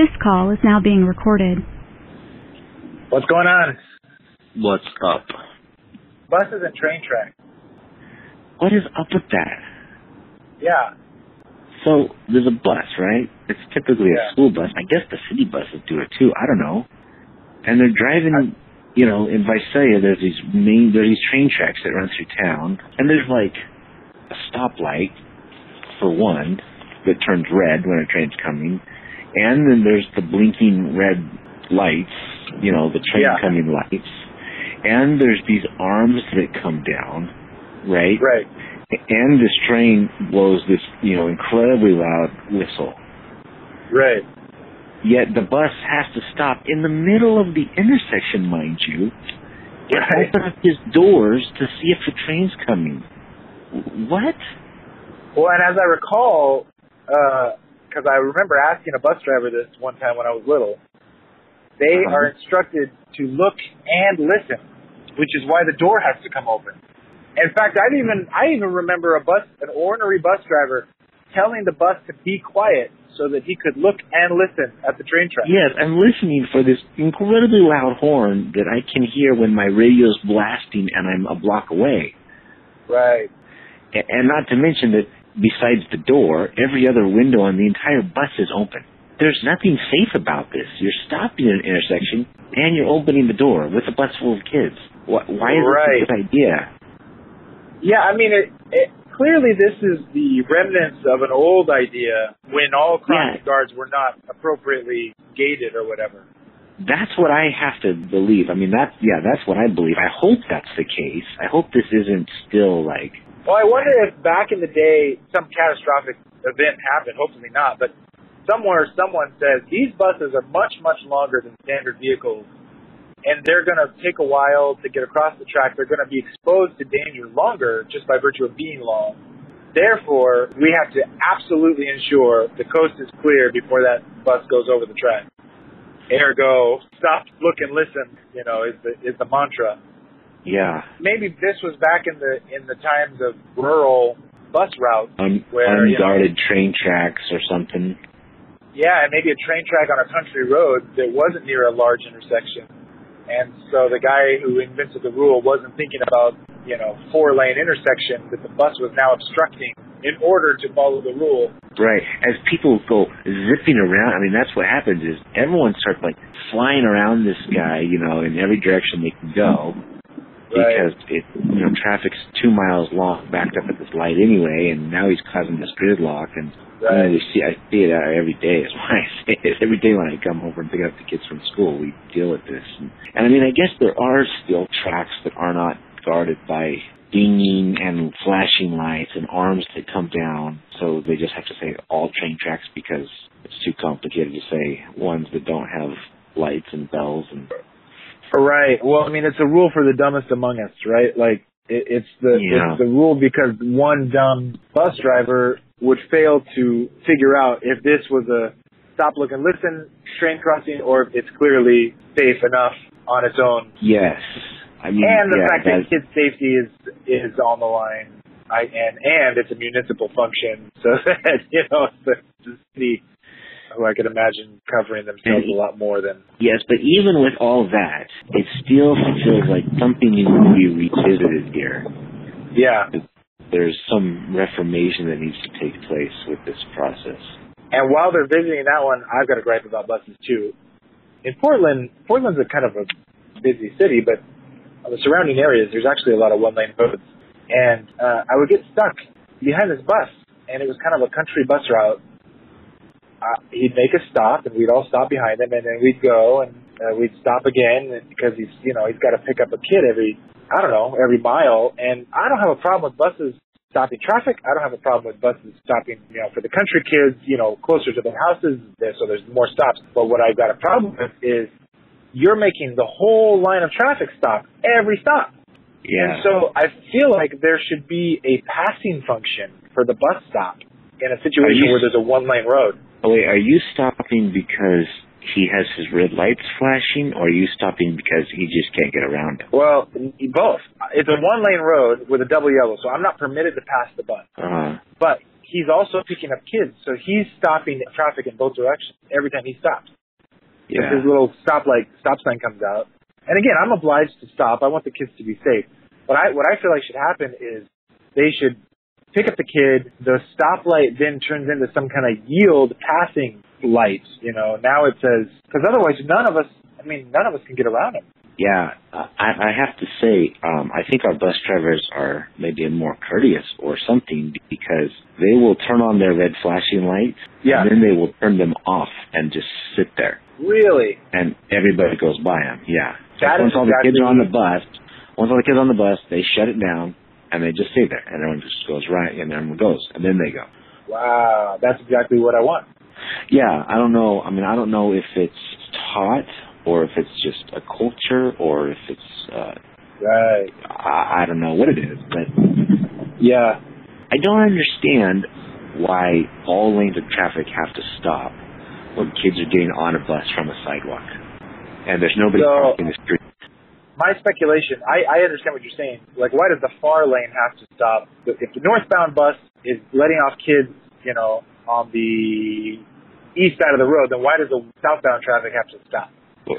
This call is now being recorded. What's going on? What's up? Buses and train tracks. What is up with that? Yeah. So there's a bus, right? It's typically Yeah. a school bus. I guess the city buses do it too. I don't know. And they're driving, you know, in Visalia. There's these main, there's these train tracks that run through town, and there's like a stoplight for one that turns red when a train's coming, and then there's the blinking red lights, you know, the train Yeah. coming lights, and there's these arms that come down, right? Right. And this train blows this, you know, incredibly loud whistle. Right. Yet the bus has to stop in the middle of the intersection, mind you, and Right. open up his doors to see if the train's coming. What? Well, and as I recall, uh, because I remember asking a bus driver this one time when I was little, they Uh-huh. are instructed to look and listen, which is why the door has to come open. In fact, I even I even remember a bus, an ornery bus driver, telling the bus to be quiet so that he could look and listen at the train track. Yes, I'm listening for this incredibly loud horn that I can hear when my radio's blasting and I'm a block away. Right. And not to mention that besides the door, every other window on the entire bus is open. There's nothing safe about this. You're stopping at an intersection and you're opening the door with a bus full of kids. Wh- Why is Right. this a good idea? Yeah, I mean, it, it, clearly this is the remnants of an old idea when all crossing Yeah. guards were not appropriately gated or whatever. That's what I have to believe. I mean, that's yeah, that's what I believe. I hope that's the case. I hope this isn't still like Well, I wonder if back in the day some catastrophic event happened. Hopefully not, but somewhere someone says these buses are much much longer than standard vehicles, and they're going to take a while to get across the track. They're going to be exposed to danger longer just by virtue of being long. Therefore, we have to absolutely ensure the coast is clear before that bus goes over the track. Ergo, stop, look, and listen. You know, is the is the mantra yeah, maybe this was back in the in the times of rural bus routes un- where you know, unguarded train tracks or something. yeah, and maybe a train track on a country road that wasn't near a large intersection, and so the guy who invented the rule wasn't thinking about you know four lane intersection that the bus was now obstructing in order to follow the rule. Right. As people go zipping around, I mean, that's what happens is everyone starts like flying around this guy, you know, in every direction they can go. Because it, you know, traffic's two miles long, backed up at this light anyway, and now he's causing this gridlock. And you know, we see, I see it uh, every day. Is why I say it. Every day when I come over and pick up the kids from school, we deal with this. And, and I mean, I guess there are still tracks that are not guarded by dinging and flashing lights and arms that come down. So they just have to say all train tracks because it's too complicated to say ones that don't have lights and bells and Right. Well, I mean, it's a rule for the dumbest among us, right? Like, it, it's the Yeah. it's the rule because one dumb bus driver would fail to figure out if this was a stop, look, and listen train crossing, or if it's clearly safe enough on its own. yes. I mean, And the yeah, fact that kids' safety is is on the line. I, and and it's a municipal function, so that you know the, the city, who I could imagine covering themselves a lot more than Yes, but even with all that, it still feels like something needs to be revisited here. yeah. There's some reformation that needs to take place with this process. And while they're visiting that one, I've got a gripe about buses too. In Portland, Portland's a kind of a busy city, but on the surrounding areas, there's actually a lot of one-lane roads. And uh, I would get stuck behind this bus, and it was kind of a country bus route. Uh, he'd make a stop, and we'd all stop behind him, and then we'd go, and uh, we'd stop again because he's, you know, he's got to pick up a kid every, I don't know, every mile. And I don't have a problem with buses stopping traffic. I don't have a problem with buses stopping, you know, for the country kids, you know, closer to their houses, there, so there's more stops. But what I've got a problem with is you're making the whole line of traffic stop every stop. Yeah. And so I feel like there should be a passing function for the bus stop in a situation you- where there's a one lane road. oh, wait, are you stopping because he has his red lights flashing, or are you stopping because he just can't get around? Well, both. It's a one lane road with a double yellow, so I'm not permitted to pass the bus. Uh, But he's also picking up kids, so he's stopping traffic in both directions every time he stops. If Yeah. his little stop light stop sign comes out. And again, I'm obliged to stop. I want the kids to be safe. But I what I feel like should happen is they should pick up the kid. The stoplight then turns into some kind of yield passing light. You know, now it says because otherwise none of us. I mean, none of us can get around him. Yeah, I, I have to say, um, I think our bus drivers are maybe more courteous or something because they will turn on their red flashing lights Yeah. and then they will turn them off and just sit there Really? and everybody goes by them. Yeah. That once all the kids are on the bus, once all the kids are on the bus, they shut it down and they just stay there and everyone just goes right and everyone goes and then they go. Wow, that's exactly what I want. Yeah, I don't know. I mean, I don't know if it's taught or if it's just a culture or if it's uh, Right. I, I don't know what it is, but Yeah. I don't understand why all lanes of traffic have to stop when kids are getting on a bus from a sidewalk and there's nobody So- crossing the street. My speculation, I, I understand what you're saying. Like, why does the far lane have to stop? If the northbound bus is letting off kids, you know, on the east side of the road, then why does the southbound traffic have to stop?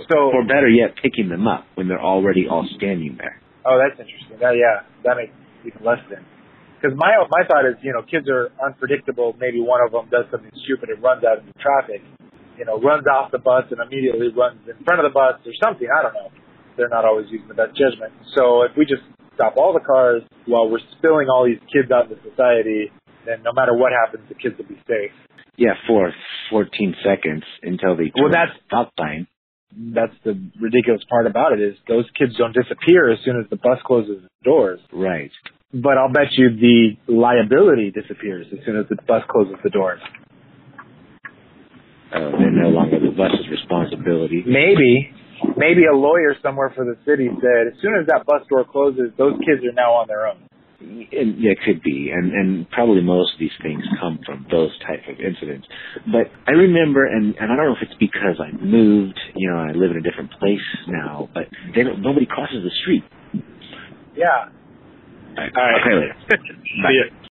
So- or better yet, picking them up when they're already all standing there. Oh, that's interesting. That, yeah, that makes even less sense. Because my my thought is, you know, kids are unpredictable. Maybe one of them does something stupid and runs out into traffic, you know, runs off the bus and immediately runs in front of the bus or something. I don't know. They're not always using the best judgment. So if we just stop all the cars while we're spilling all these kids out into society, then no matter what happens, the kids will be safe. Yeah, for 14 seconds until they Well, that's- the stop sign. That's the ridiculous part about it is those kids don't disappear as soon as the bus closes the doors. Right. But I'll bet you the liability disappears as soon as the bus closes the doors. Uh, they're no longer the bus's responsibility. Maybe, maybe a lawyer somewhere for the city said as soon as that bus door closes, those kids are now on their own. And, it could be, and and probably most of these things come from those type of incidents. But I remember, and and I don't know if it's because I moved, you know, I live in a different place now, but they don't, nobody crosses the street. Yeah. All right, okay, later. See ya.